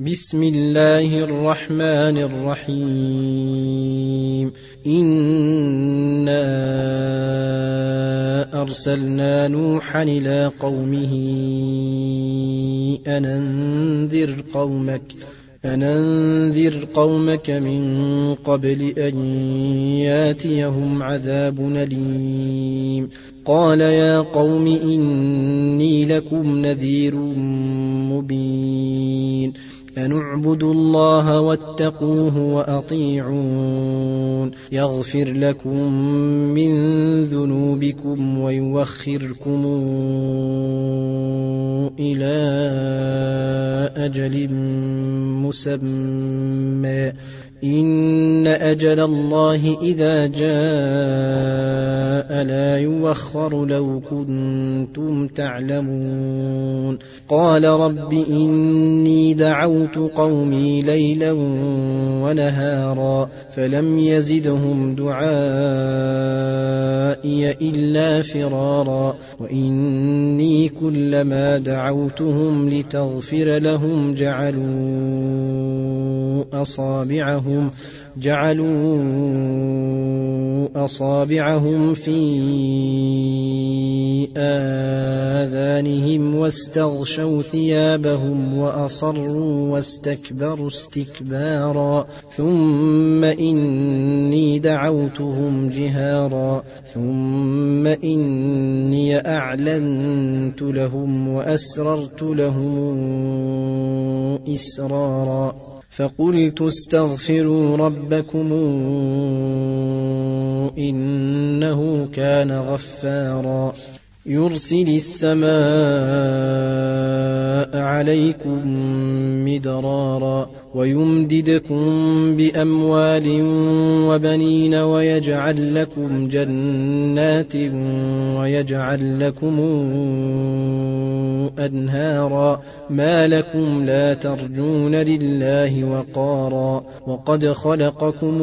بسم الله الرحمن الرحيم. إنا أرسلنا نوحا إلى قومه أن أنذر قومك أن أنذر قومك من قبل أن ياتيهم عذاب أليم. قال يا قوم إني لكم نذير مبين. أن اعبدوا الله واتقوه وأطيعون يغفر لكم من ذنوبكم ويوخركم إلى أجل مسمى إن أجل الله إذا جاء لا يوخر لو كنتم تعلمون قال رب إني دعوت قومي ليلا ونهارا فلم يزدهم دعائي إلا فرارا وإني كلما دعوتهم لتغفر لهم جعلوا أصابعهم جعلوا أصابعهم في آذانهم واستغشوا ثيابهم وأصروا واستكبروا استكبارا. ثم إني دعوتهم جهارا. ثم إني أعلنت لهم وأسررت لهم إسرارا. فقلت استغفروا ربكم إنه كان غفارا. يرسل السماء عليكم مدرارا ويمددكم بأموال وبنين ويجعل لكم جنات ويجعل لكم أنهارا. ما لكم لا ترجون لله وقارا. وقد خلقكم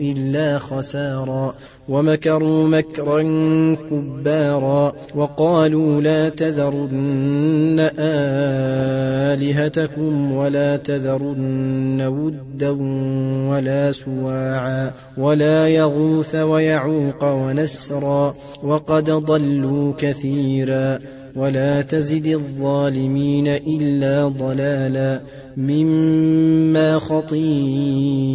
إلا خسارا ومكروا مكرا كبارا وقالوا لا تذرن آلهتكم ولا تذرن ودا ولا سواعا ولا يغوث ويعوق ونسرا وقد ضلوا كثيرا ولا تزد الظالمين إلا ضلالا مما خطيئاتهم